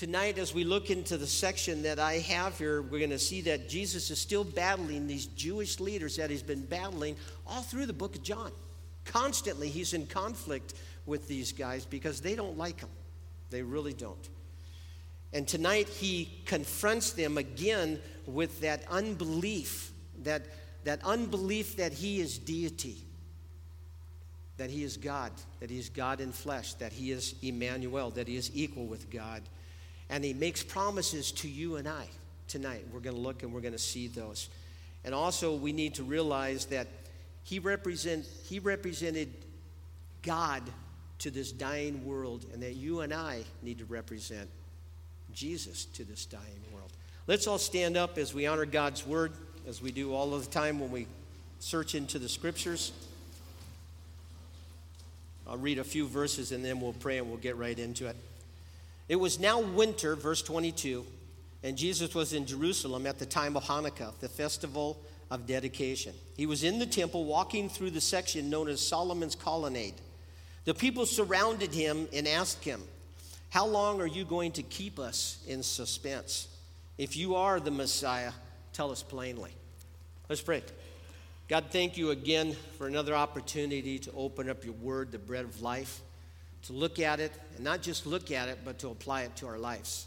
Tonight, as we look into the section that I have here, we're going to see that Jesus is still battling these Jewish leaders that he's been battling all through the book of John. Constantly, he's in conflict with these guys because they don't like him. They really don't. And tonight, he confronts them again with that unbelief, that, that unbelief that he is deity, that he is God, that he is God in flesh, that he is Emmanuel, that he is equal with God. And he makes promises to you and I tonight. We're going to look and we're going to see those. And also, we need to realize that he, represent, he represented God to this dying world, and that you and I need to represent Jesus to this dying world. Let's all stand up as we honor God's word, as we do all of the time when we search into the scriptures. I'll read a few verses and then we'll pray and we'll get right into it. It was now winter, verse 22, and Jesus was in Jerusalem at the time of Hanukkah, the festival of dedication. He was in the temple walking through the section known as Solomon's Colonnade. The people surrounded him and asked him, How long are you going to keep us in suspense? If you are the Messiah, tell us plainly. Let's pray. God, thank you again for another opportunity to open up your word, the bread of life to look at it, and not just look at it, but to apply it to our lives.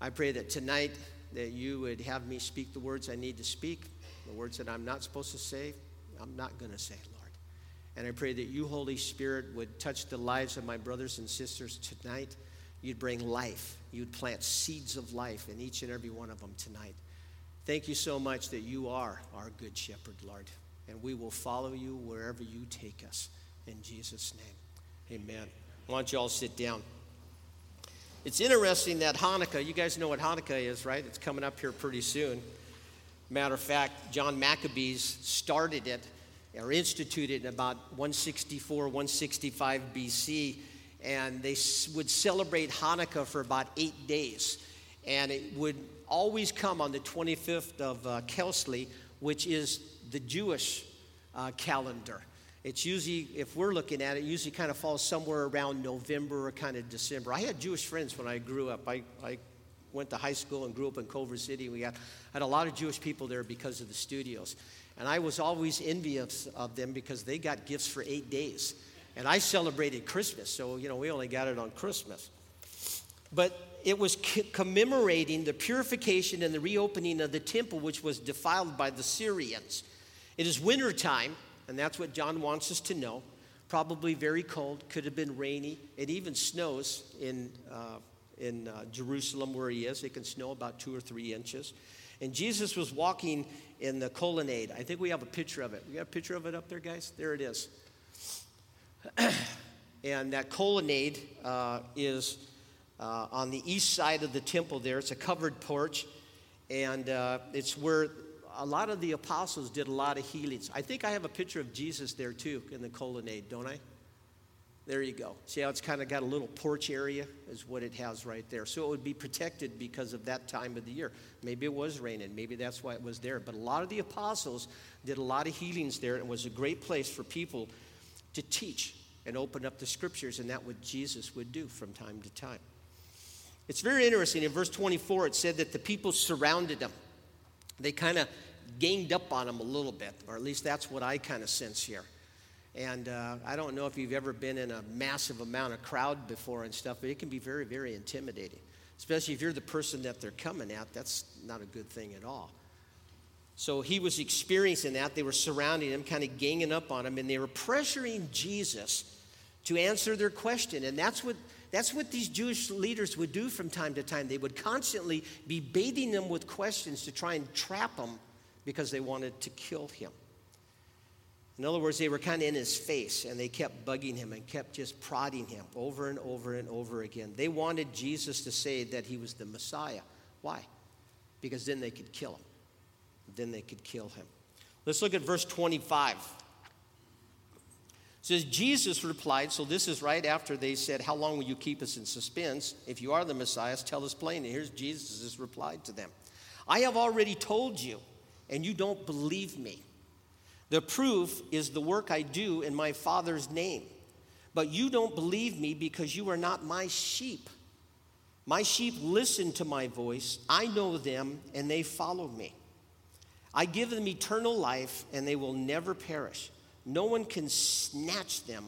I pray that tonight that you would have me speak the words I need to speak, the words that I'm not supposed to say, I'm not going to say, Lord. And I pray that you, Holy Spirit, would touch the lives of my brothers and sisters tonight. You'd bring life. You'd plant seeds of life in each and every one of them tonight. Thank you so much that you are our good shepherd, Lord. And we will follow you wherever you take us. In Jesus' name. Amen. Why don't you all sit down? It's interesting that Hanukkah, you guys know what Hanukkah is, right? It's coming up here pretty soon. Matter of fact, John Maccabees started it or instituted in about 164, 165 BC, and they would celebrate Hanukkah for about eight days. And it would always come on the 25th of uh, which is the Jewish uh, calendar. It's usually, if we're looking at it, usually kind of falls somewhere around November or kind of December. I had Jewish friends when I grew up. I, I went to high school and grew up in Culver City. We had, had a lot of Jewish people there because of the studios. And I was always envious of them because they got gifts for eight days. And I celebrated Christmas, so, you know, we only got it on Christmas. But it was commemorating the purification and the reopening of the temple, which was defiled by the Syrians. It is wintertime, and that's what John wants us to know. Probably very cold, could have been rainy. It even snows in, uh, in uh, Jerusalem where he is. It can snow about two or three inches. And Jesus was walking in the colonnade. I think we have a picture of it. We got a picture of it up there, guys? There it is. and that colonnade uh, is uh, on the east side of the temple there. It's a covered porch, and uh, it's where a lot of the apostles did a lot of healings. I think I have a picture of Jesus there too in the colonnade, don't I? There you go. See how it's kind of got a little porch area, is what it has right there. So it would be protected because of that time of the year. Maybe it was raining, maybe that's why it was there. But a lot of the apostles did a lot of healings there, and it was a great place for people to teach and open up the scriptures, and that what Jesus would do from time to time. It's very interesting. In verse 24, it said that the people surrounded them. They kind of ganged up on him a little bit, or at least that's what I kind of sense here. And uh, I don't know if you've ever been in a massive amount of crowd before and stuff, but it can be very, very intimidating. Especially if you're the person that they're coming at, that's not a good thing at all. So he was experiencing that. They were surrounding him, kind of ganging up on him, and they were pressuring Jesus to answer their question. And that's what, that's what these Jewish leaders would do from time to time. They would constantly be baiting them with questions to try and trap them because they wanted to kill him. In other words, they were kind of in his face and they kept bugging him and kept just prodding him over and over and over again. They wanted Jesus to say that he was the Messiah. Why? Because then they could kill him. Then they could kill him. Let's look at verse 25. It says, Jesus replied, so this is right after they said, How long will you keep us in suspense? If you are the Messiah, tell us plainly. Here's Jesus' reply to them I have already told you and you don't believe me. The proof is the work I do in my Father's name. But you don't believe me because you are not my sheep. My sheep listen to my voice. I know them, and they follow me. I give them eternal life, and they will never perish. No one can snatch them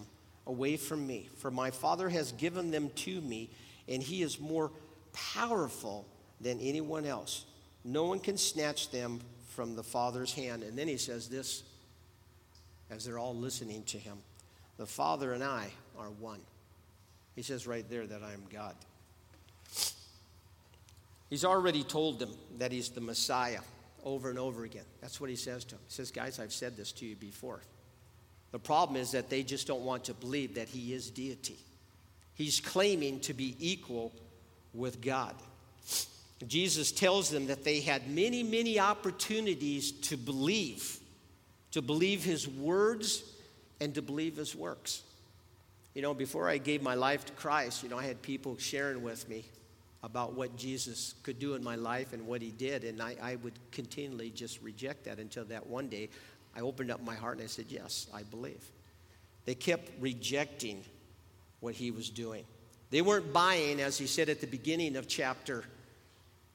away from me, for my Father has given them to me, and he is more powerful than anyone else. No one can snatch them from the Father's hand. And then he says this as they're all listening to him The Father and I are one. He says right there that I am God. He's already told them that he's the Messiah over and over again. That's what he says to them. He says, Guys, I've said this to you before. The problem is that they just don't want to believe that he is deity. He's claiming to be equal with God. Jesus tells them that they had many, many opportunities to believe, to believe his words and to believe his works. You know, before I gave my life to Christ, you know, I had people sharing with me about what Jesus could do in my life and what he did, and I, I would continually just reject that until that one day I opened up my heart and I said, Yes, I believe. They kept rejecting what he was doing. They weren't buying, as he said at the beginning of chapter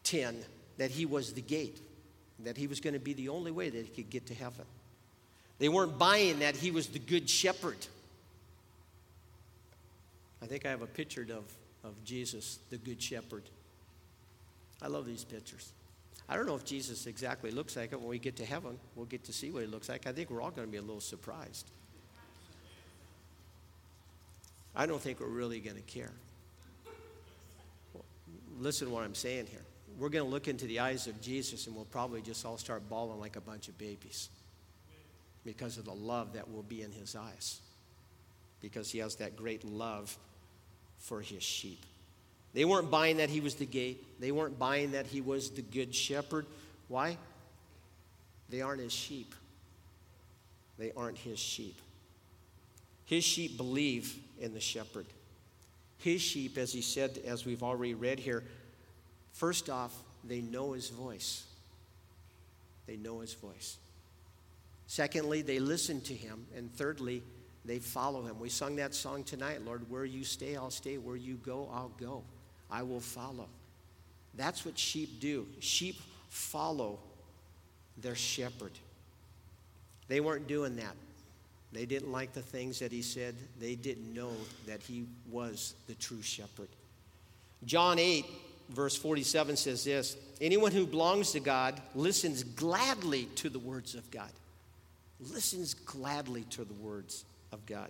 10, that he was the gate, that he was going to be the only way that he could get to heaven. They weren't buying that he was the good shepherd. I think I have a picture of, of Jesus, the good shepherd. I love these pictures. I don't know if Jesus exactly looks like it when we get to heaven. We'll get to see what he looks like. I think we're all going to be a little surprised. I don't think we're really going to care. Listen to what I'm saying here. We're going to look into the eyes of Jesus and we'll probably just all start bawling like a bunch of babies because of the love that will be in his eyes. Because he has that great love for his sheep. They weren't buying that he was the gate, they weren't buying that he was the good shepherd. Why? They aren't his sheep. They aren't his sheep. His sheep believe in the shepherd. His sheep, as he said, as we've already read here, first off, they know his voice. They know his voice. Secondly, they listen to him. And thirdly, they follow him. We sung that song tonight Lord, where you stay, I'll stay. Where you go, I'll go. I will follow. That's what sheep do. Sheep follow their shepherd. They weren't doing that. They didn't like the things that he said. They didn't know that he was the true shepherd. John 8, verse 47 says this Anyone who belongs to God listens gladly to the words of God. Listens gladly to the words of God.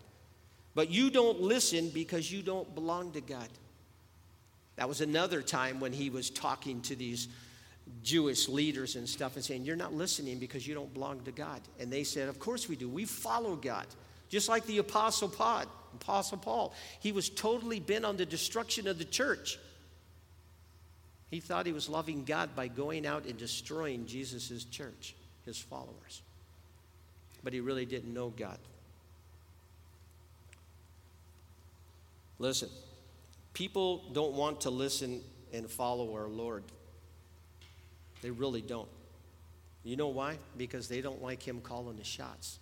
But you don't listen because you don't belong to God. That was another time when he was talking to these Jewish leaders and stuff and saying, You're not listening because you don't belong to God. And they said, Of course we do. We follow God. Just like the Apostle Paul, Apostle Paul. He was totally bent on the destruction of the church. He thought he was loving God by going out and destroying Jesus' church, his followers. But he really didn't know God. Listen, people don't want to listen and follow our Lord. They really don't. You know why? Because they don't like him calling the shots.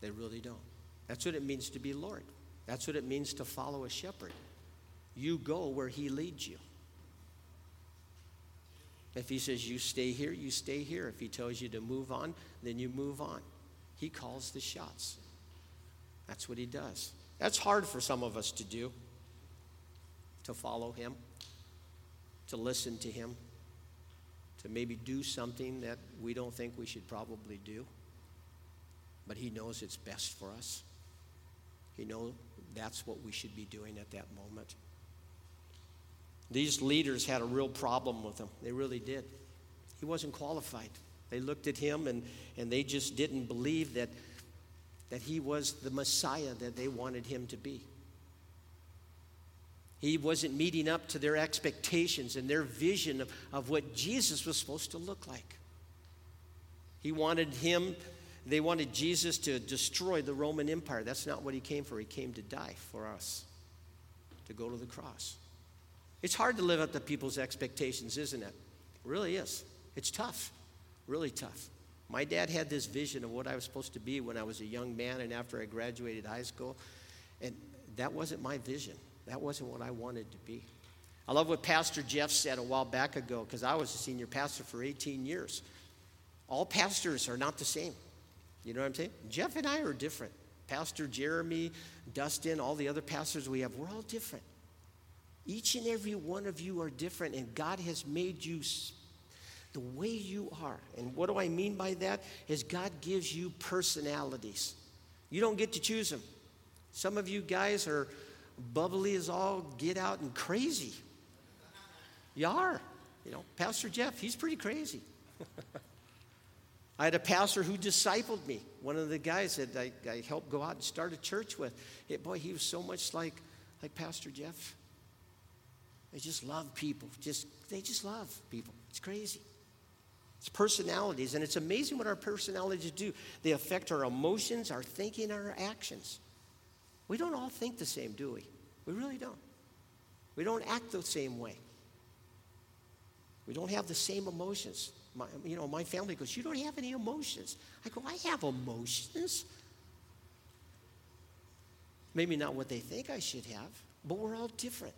They really don't. That's what it means to be Lord. That's what it means to follow a shepherd. You go where he leads you. If he says you stay here, you stay here. If he tells you to move on, then you move on. He calls the shots. That's what he does. That's hard for some of us to do to follow him, to listen to him, to maybe do something that we don't think we should probably do. But he knows it's best for us. He knows that's what we should be doing at that moment. These leaders had a real problem with him. They really did. He wasn't qualified. They looked at him and, and they just didn't believe that, that he was the Messiah that they wanted him to be. He wasn't meeting up to their expectations and their vision of, of what Jesus was supposed to look like. He wanted him, they wanted Jesus to destroy the Roman Empire. That's not what he came for. He came to die for us, to go to the cross. It's hard to live up to people's expectations, isn't it? It really is. It's tough, really tough. My dad had this vision of what I was supposed to be when I was a young man and after I graduated high school, and that wasn't my vision. That wasn't what I wanted to be. I love what Pastor Jeff said a while back ago because I was a senior pastor for 18 years. All pastors are not the same. You know what I'm saying? Jeff and I are different. Pastor Jeremy, Dustin, all the other pastors we have, we're all different. Each and every one of you are different, and God has made you the way you are. And what do I mean by that? Is God gives you personalities. You don't get to choose them. Some of you guys are bubbly as all get out and crazy. You are. You know, Pastor Jeff, he's pretty crazy. I had a pastor who discipled me. One of the guys that I, I helped go out and start a church with. It, boy, he was so much like, like Pastor Jeff. They just love people. Just they just love people. It's crazy. It's personalities, and it's amazing what our personalities do. They affect our emotions, our thinking, our actions. We don't all think the same, do we? We really don't. We don't act the same way. We don't have the same emotions. My, you know, my family goes, You don't have any emotions. I go, I have emotions. Maybe not what they think I should have, but we're all different.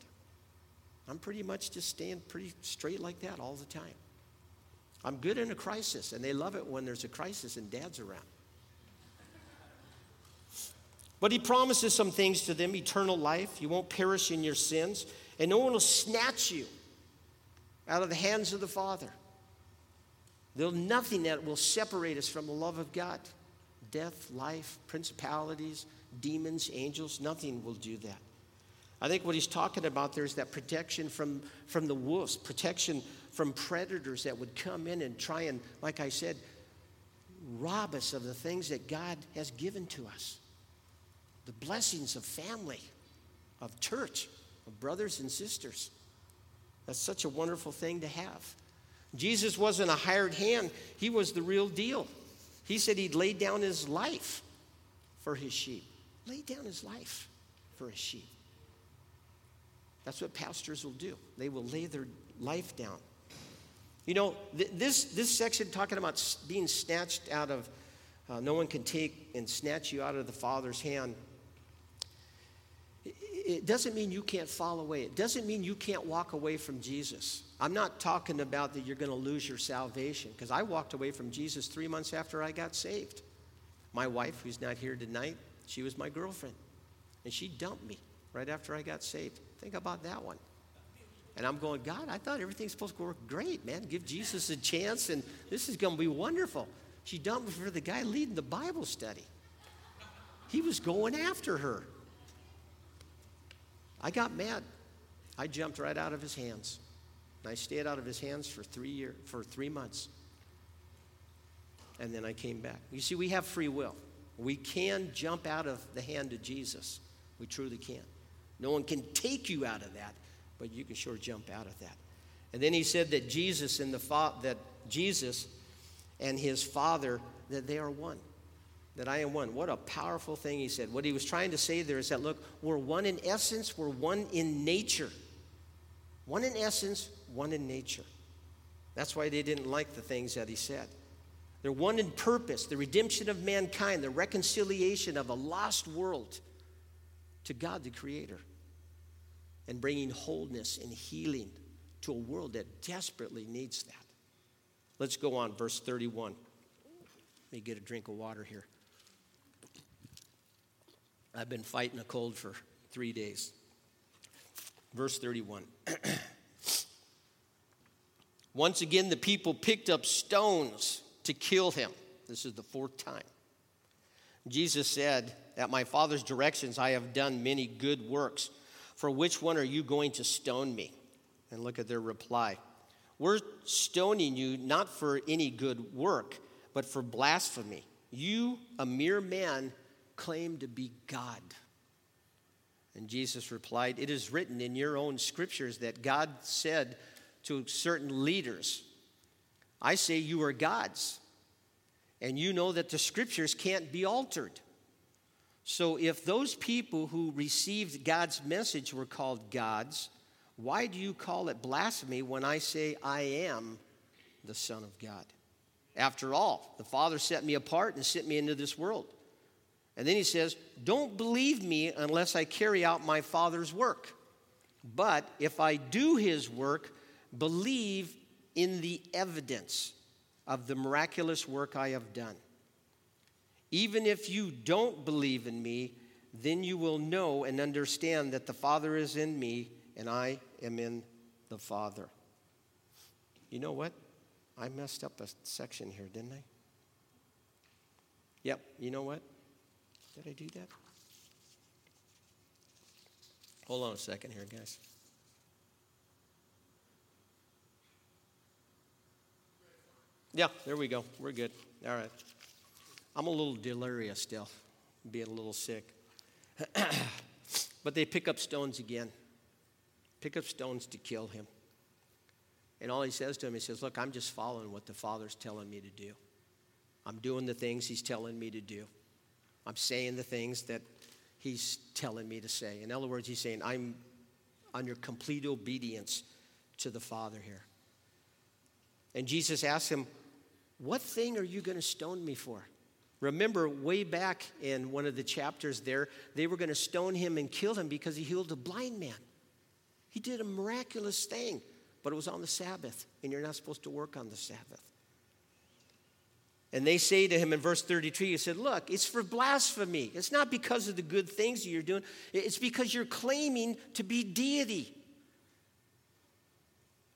I'm pretty much just staying pretty straight like that all the time. I'm good in a crisis, and they love it when there's a crisis and dad's around. But he promises some things to them eternal life. You won't perish in your sins, and no one will snatch you out of the hands of the Father. There's nothing that will separate us from the love of God. Death, life, principalities, demons, angels, nothing will do that. I think what he's talking about there is that protection from, from the wolves, protection from predators that would come in and try and, like I said, rob us of the things that God has given to us the blessings of family, of church, of brothers and sisters. That's such a wonderful thing to have. Jesus wasn't a hired hand, he was the real deal. He said he'd lay down his life for his sheep. Lay down his life for his sheep. That's what pastors will do. They will lay their life down. You know, th- this, this section talking about being snatched out of, uh, no one can take and snatch you out of the Father's hand it doesn't mean you can't fall away. It doesn't mean you can't walk away from Jesus. I'm not talking about that you're going to lose your salvation because I walked away from Jesus three months after I got saved. My wife, who's not here tonight, she was my girlfriend. And she dumped me right after I got saved. Think about that one. And I'm going, God, I thought everything's supposed to work great, man. Give Jesus a chance, and this is going to be wonderful. She dumped me for the guy leading the Bible study. He was going after her. I got mad. I jumped right out of his hands. And I stayed out of his hands for three years, for three months. And then I came back. You see, we have free will. We can jump out of the hand of Jesus. We truly can. No one can take you out of that, but you can sure jump out of that. And then he said that Jesus and the fa- that Jesus and his Father that they are one that I am one. What a powerful thing he said. What he was trying to say there is that, look, we're one in essence, we're one in nature. One in essence, one in nature. That's why they didn't like the things that he said. They're one in purpose, the redemption of mankind, the reconciliation of a lost world to God the Creator, and bringing wholeness and healing to a world that desperately needs that. Let's go on, verse 31. Let me get a drink of water here. I've been fighting a cold for three days. Verse 31. Once again, the people picked up stones to kill him. This is the fourth time. Jesus said, At my Father's directions, I have done many good works. For which one are you going to stone me? And look at their reply. We're stoning you not for any good work, but for blasphemy. You, a mere man, claim to be God? And Jesus replied, It is written in your own scriptures that God said to certain leaders, I say you are gods, and you know that the scriptures can't be altered. So if those people who received God's message were called gods, why do you call it blasphemy when I say I am the Son of God? After all, the Father set me apart and sent me into this world. And then he says, Don't believe me unless I carry out my Father's work. But if I do his work, believe in the evidence of the miraculous work I have done. Even if you don't believe in me, then you will know and understand that the Father is in me and I am in the Father. You know what? I messed up a section here, didn't I? Yep, you know what? Did I do that? Hold on a second here, guys. Yeah, there we go. We're good. All right. I'm a little delirious still, being a little sick. but they pick up stones again. Pick up stones to kill him. And all he says to him, he says, Look, I'm just following what the Father's telling me to do. I'm doing the things he's telling me to do. I'm saying the things that he's telling me to say. In other words, he's saying, I'm under complete obedience to the Father here. And Jesus asks him, What thing are you going to stone me for? Remember, way back in one of the chapters there, they were going to stone him and kill him because he healed a blind man. He did a miraculous thing, but it was on the Sabbath, and you're not supposed to work on the Sabbath. And they say to him in verse 33, he said, Look, it's for blasphemy. It's not because of the good things you're doing, it's because you're claiming to be deity.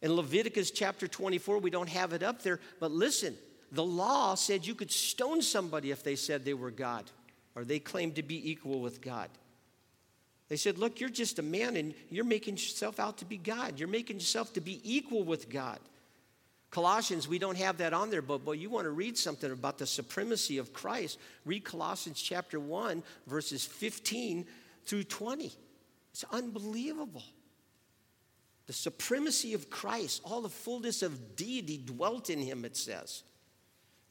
In Leviticus chapter 24, we don't have it up there, but listen, the law said you could stone somebody if they said they were God or they claimed to be equal with God. They said, Look, you're just a man and you're making yourself out to be God. You're making yourself to be equal with God. Colossians, we don't have that on there, but, but you want to read something about the supremacy of Christ. Read Colossians chapter 1, verses 15 through 20. It's unbelievable. The supremacy of Christ, all the fullness of deity dwelt in him, it says.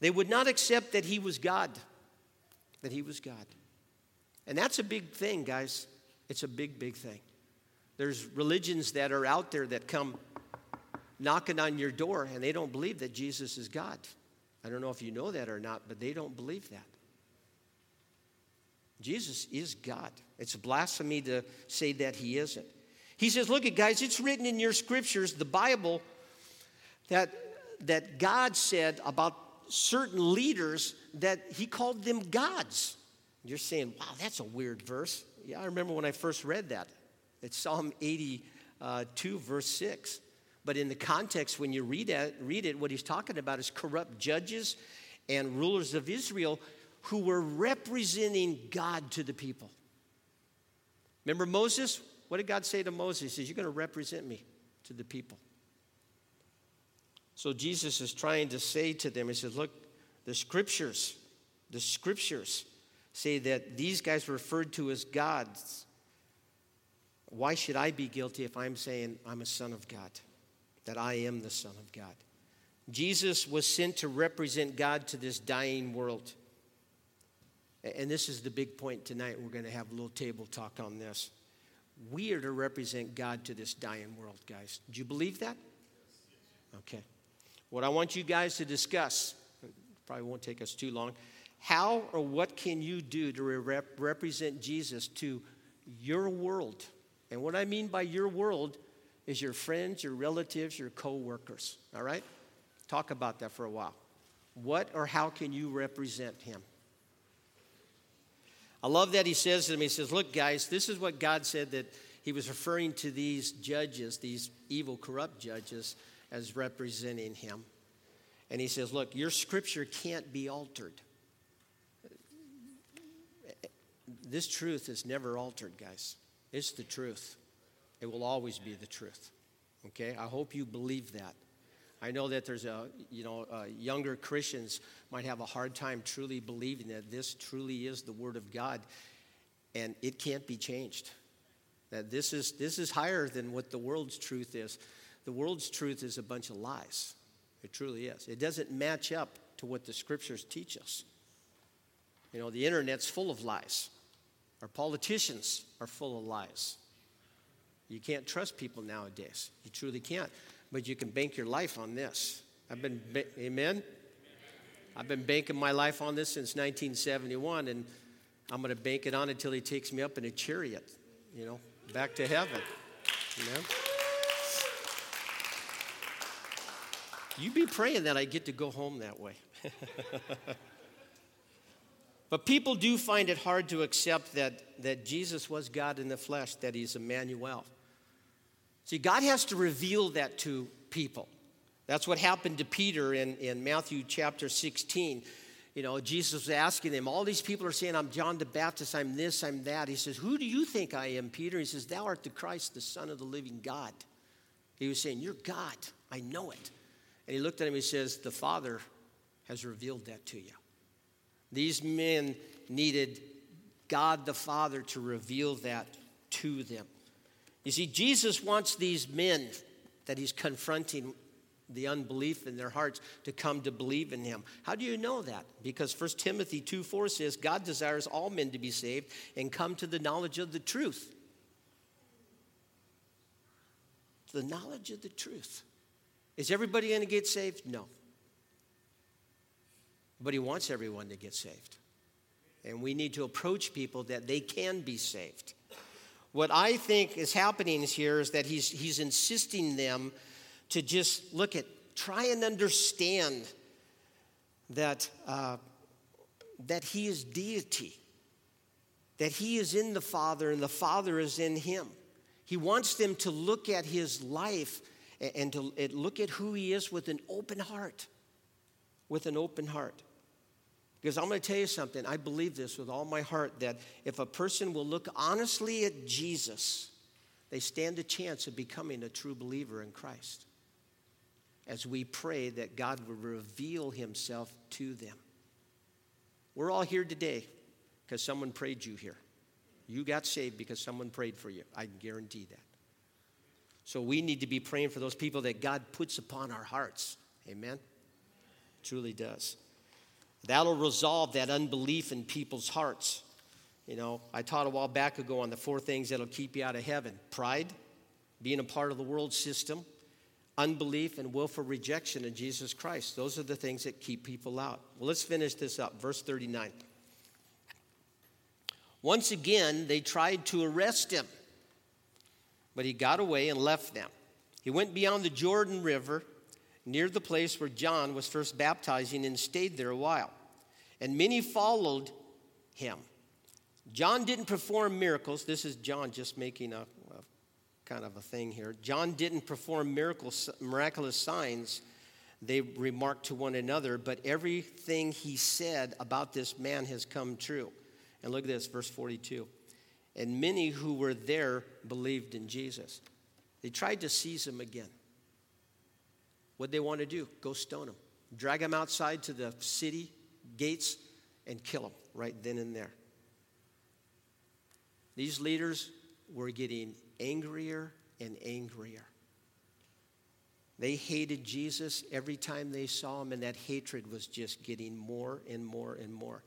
They would not accept that he was God, that he was God. And that's a big thing, guys. It's a big, big thing. There's religions that are out there that come knocking on your door and they don't believe that Jesus is God. I don't know if you know that or not, but they don't believe that. Jesus is God. It's blasphemy to say that he isn't. He says, Look at guys, it's written in your scriptures, the Bible, that, that God said about certain leaders that he called them gods. You're saying, wow, that's a weird verse. Yeah, I remember when I first read that. It's Psalm 82, verse 6. But in the context, when you read it, read it, what he's talking about is corrupt judges and rulers of Israel who were representing God to the people. Remember Moses? What did God say to Moses? He says, You're going to represent me to the people. So Jesus is trying to say to them, He says, Look, the scriptures, the scriptures say that these guys referred to as gods. Why should I be guilty if I'm saying I'm a son of God? That I am the son of God. Jesus was sent to represent God to this dying world. And this is the big point tonight. We're going to have a little table talk on this. We are to represent God to this dying world, guys. Do you believe that? Okay. What I want you guys to discuss, probably won't take us too long, how or what can you do to rep- represent Jesus to your world? And what I mean by your world is your friends, your relatives, your co-workers. All right? Talk about that for a while. What or how can you represent him? I love that he says to me, he says, Look, guys, this is what God said that he was referring to these judges, these evil, corrupt judges as representing him. And he says, Look, your scripture can't be altered. This truth is never altered, guys. It's the truth. It will always be the truth. Okay? I hope you believe that. I know that there's a, you know, uh, younger Christians might have a hard time truly believing that this truly is the Word of God and it can't be changed. That this is, this is higher than what the world's truth is. The world's truth is a bunch of lies. It truly is. It doesn't match up to what the scriptures teach us. You know, the internet's full of lies. Our politicians are full of lies. You can't trust people nowadays. You truly can't. But you can bank your life on this. I've been, amen? I've been banking my life on this since 1971, and I'm going to bank it on until he takes me up in a chariot, you know, back to heaven. Amen. You be praying that I get to go home that way. but people do find it hard to accept that, that Jesus was God in the flesh, that he's Emmanuel. See, God has to reveal that to people. That's what happened to Peter in, in Matthew chapter 16. You know, Jesus was asking them, all these people are saying, I'm John the Baptist, I'm this, I'm that. He says, Who do you think I am, Peter? He says, Thou art the Christ, the Son of the living God. He was saying, You're God. I know it. And he looked at him, and he says, The Father has revealed that to you. These men needed God the Father to reveal that to them. You see, Jesus wants these men that he's confronting the unbelief in their hearts to come to believe in him. How do you know that? Because 1 Timothy 2 4 says, God desires all men to be saved and come to the knowledge of the truth. The knowledge of the truth. Is everybody going to get saved? No. But he wants everyone to get saved. And we need to approach people that they can be saved. What I think is happening here is that he's, he's insisting them to just look at, try and understand that, uh, that he is deity, that he is in the Father and the Father is in him. He wants them to look at his life and to look at who he is with an open heart. With an open heart. Because I'm going to tell you something, I believe this with all my heart that if a person will look honestly at Jesus, they stand a chance of becoming a true believer in Christ. As we pray that God will reveal himself to them. We're all here today because someone prayed you here. You got saved because someone prayed for you. I guarantee that. So we need to be praying for those people that God puts upon our hearts. Amen? It Truly does. That'll resolve that unbelief in people's hearts. You know, I taught a while back ago on the four things that'll keep you out of heaven pride, being a part of the world system, unbelief, and willful rejection of Jesus Christ. Those are the things that keep people out. Well, let's finish this up. Verse 39. Once again, they tried to arrest him, but he got away and left them. He went beyond the Jordan River near the place where John was first baptizing and stayed there a while. And many followed him. John didn't perform miracles. This is John just making a, a kind of a thing here. John didn't perform miracles, miraculous signs, they remarked to one another, but everything he said about this man has come true. And look at this, verse 42. And many who were there believed in Jesus. They tried to seize him again. What they want to do? Go stone him. Drag him outside to the city gates and kill him right then and there. These leaders were getting angrier and angrier. They hated Jesus every time they saw him, and that hatred was just getting more and more and more.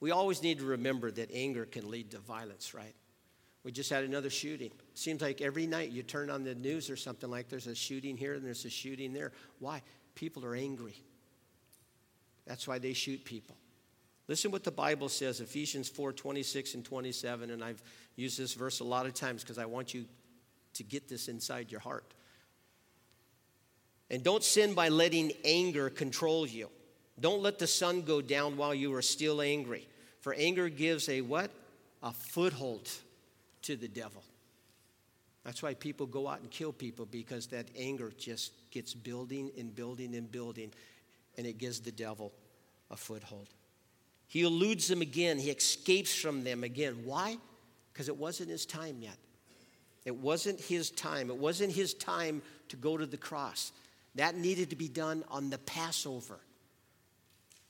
We always need to remember that anger can lead to violence, right? We just had another shooting. Seems like every night you turn on the news or something like there's a shooting here and there's a shooting there. Why? People are angry. That's why they shoot people. Listen what the Bible says, Ephesians 4 26 and 27. And I've used this verse a lot of times because I want you to get this inside your heart. And don't sin by letting anger control you. Don't let the sun go down while you are still angry. For anger gives a what? A foothold to the devil. That's why people go out and kill people because that anger just gets building and building and building, and it gives the devil a foothold. He eludes them again, he escapes from them again. Why? Because it wasn't his time yet. It wasn't his time. It wasn't his time to go to the cross. That needed to be done on the Passover.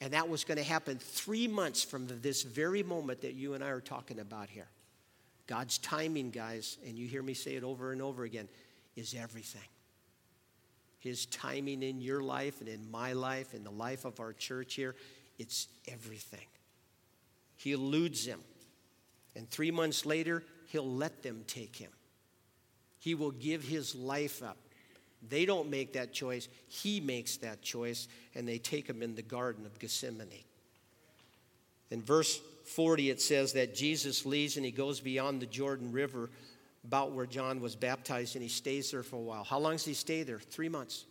And that was going to happen three months from this very moment that you and I are talking about here. God's timing, guys, and you hear me say it over and over again, is everything. His timing in your life and in my life, in the life of our church here, it's everything. He eludes them. And three months later, he'll let them take him. He will give his life up. They don't make that choice, he makes that choice, and they take him in the Garden of Gethsemane. In verse 40, it says that Jesus leaves and he goes beyond the Jordan River about where John was baptized and he stays there for a while. How long does he stay there? Three months.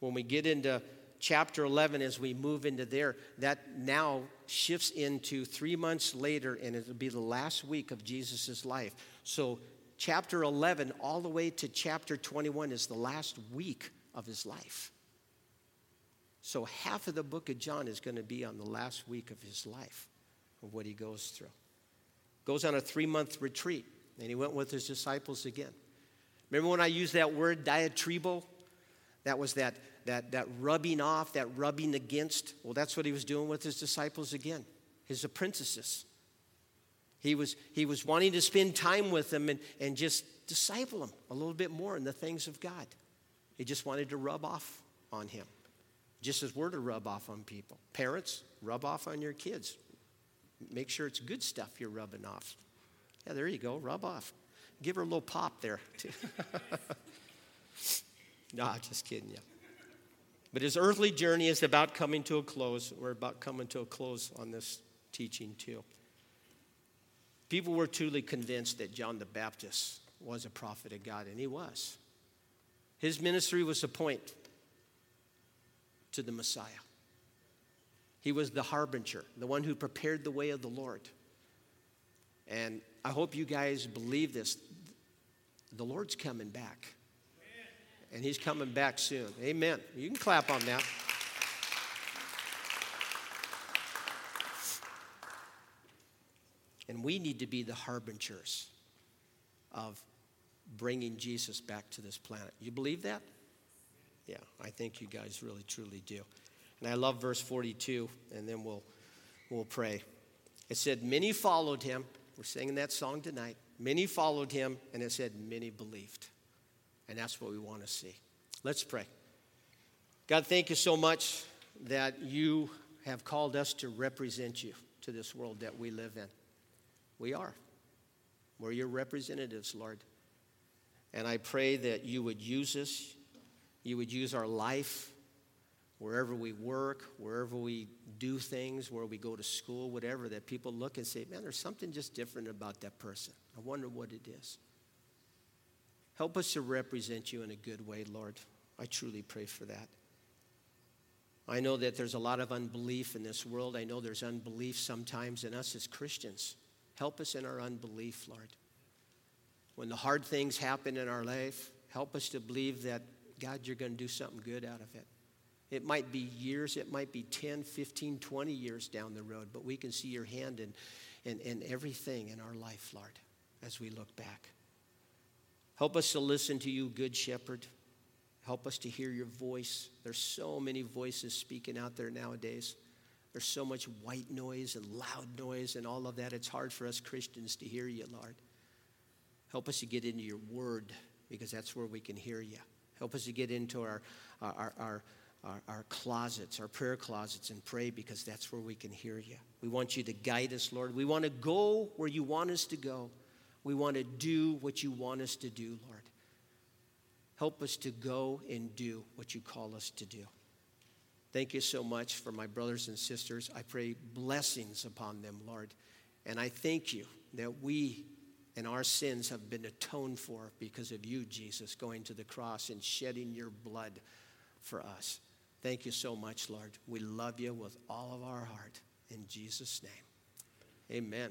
When we get into chapter 11, as we move into there, that now shifts into three months later, and it'll be the last week of Jesus' life. So, chapter 11, all the way to chapter 21, is the last week of his life. So, half of the book of John is going to be on the last week of his life, of what he goes through. Goes on a three month retreat, and he went with his disciples again. Remember when I used that word diatribo? That was that that, that rubbing off, that rubbing against. Well, that's what he was doing with his disciples again, his apprentices. He was, he was wanting to spend time with them and, and just disciple them a little bit more in the things of God. He just wanted to rub off on him, just as we're to rub off on people. Parents, rub off on your kids. Make sure it's good stuff you're rubbing off. Yeah, there you go, rub off. Give her a little pop there. nah, just kidding you. But his earthly journey is about coming to a close. We're about coming to a close on this teaching, too. People were truly convinced that John the Baptist was a prophet of God, and he was. His ministry was a point to the Messiah. He was the harbinger, the one who prepared the way of the Lord. And I hope you guys believe this. The Lord's coming back and he's coming back soon. Amen. You can clap on that. And we need to be the harbingers of bringing Jesus back to this planet. You believe that? Yeah, I think you guys really truly do. And I love verse 42, and then we'll, we'll pray. It said, Many followed him. We're singing that song tonight. Many followed him, and it said, Many believed. And that's what we want to see. Let's pray. God, thank you so much that you have called us to represent you to this world that we live in. We are. We're your representatives, Lord. And I pray that you would use us, you would use our life wherever we work, wherever we do things, where we go to school, whatever, that people look and say, man, there's something just different about that person. I wonder what it is. Help us to represent you in a good way, Lord. I truly pray for that. I know that there's a lot of unbelief in this world. I know there's unbelief sometimes in us as Christians. Help us in our unbelief, Lord. When the hard things happen in our life, help us to believe that, God, you're going to do something good out of it. It might be years, it might be 10, 15, 20 years down the road, but we can see your hand in, in, in everything in our life, Lord, as we look back. Help us to listen to you, Good Shepherd. Help us to hear your voice. There's so many voices speaking out there nowadays. There's so much white noise and loud noise and all of that. It's hard for us Christians to hear you, Lord. Help us to get into your word because that's where we can hear you. Help us to get into our, our, our, our, our closets, our prayer closets, and pray because that's where we can hear you. We want you to guide us, Lord. We want to go where you want us to go. We want to do what you want us to do, Lord. Help us to go and do what you call us to do. Thank you so much for my brothers and sisters. I pray blessings upon them, Lord. And I thank you that we and our sins have been atoned for because of you, Jesus, going to the cross and shedding your blood for us. Thank you so much, Lord. We love you with all of our heart. In Jesus' name, amen.